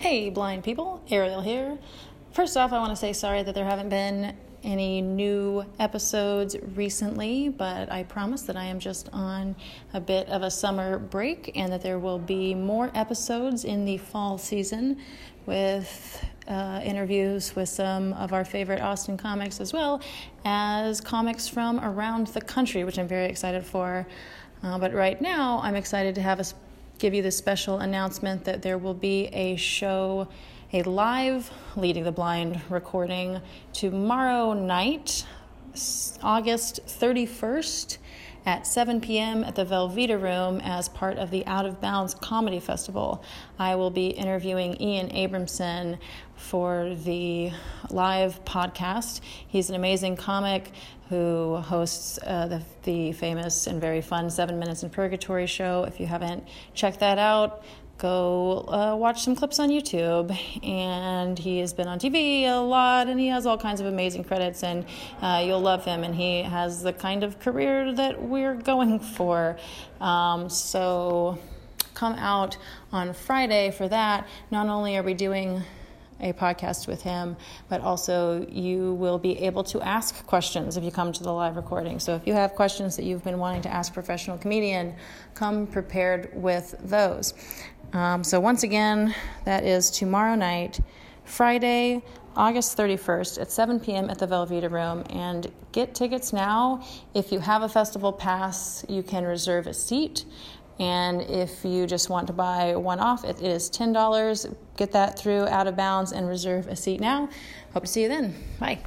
Hey, blind people, Ariel here. First off, I want to say sorry that there haven't been any new episodes recently, but I promise that I am just on a bit of a summer break and that there will be more episodes in the fall season with uh, interviews with some of our favorite Austin comics as well as comics from around the country, which I'm very excited for. Uh, but right now, I'm excited to have a give you the special announcement that there will be a show, a live Leading the Blind recording tomorrow night, August 31st at 7 p.m. at the Velveeta Room as part of the Out of Bounds Comedy Festival. I will be interviewing Ian Abramson for the live podcast. He's an amazing comic who hosts uh, the, the famous and very fun Seven Minutes in Purgatory show. If you haven't checked that out, go uh, watch some clips on YouTube. And he has been on TV a lot and he has all kinds of amazing credits, and uh, you'll love him. And he has the kind of career that we're going for. Um, so come out on Friday for that. Not only are we doing a podcast with him, but also you will be able to ask questions if you come to the live recording. So if you have questions that you've been wanting to ask professional comedian, come prepared with those. Um, so once again, that is tomorrow night, Friday, August 31st at 7 p.m. at the Velveeta Room. And get tickets now. If you have a festival pass, you can reserve a seat. And if you just want to buy one off, it is $10. Get that through Out of Bounds and reserve a seat now. Hope to see you then. Bye.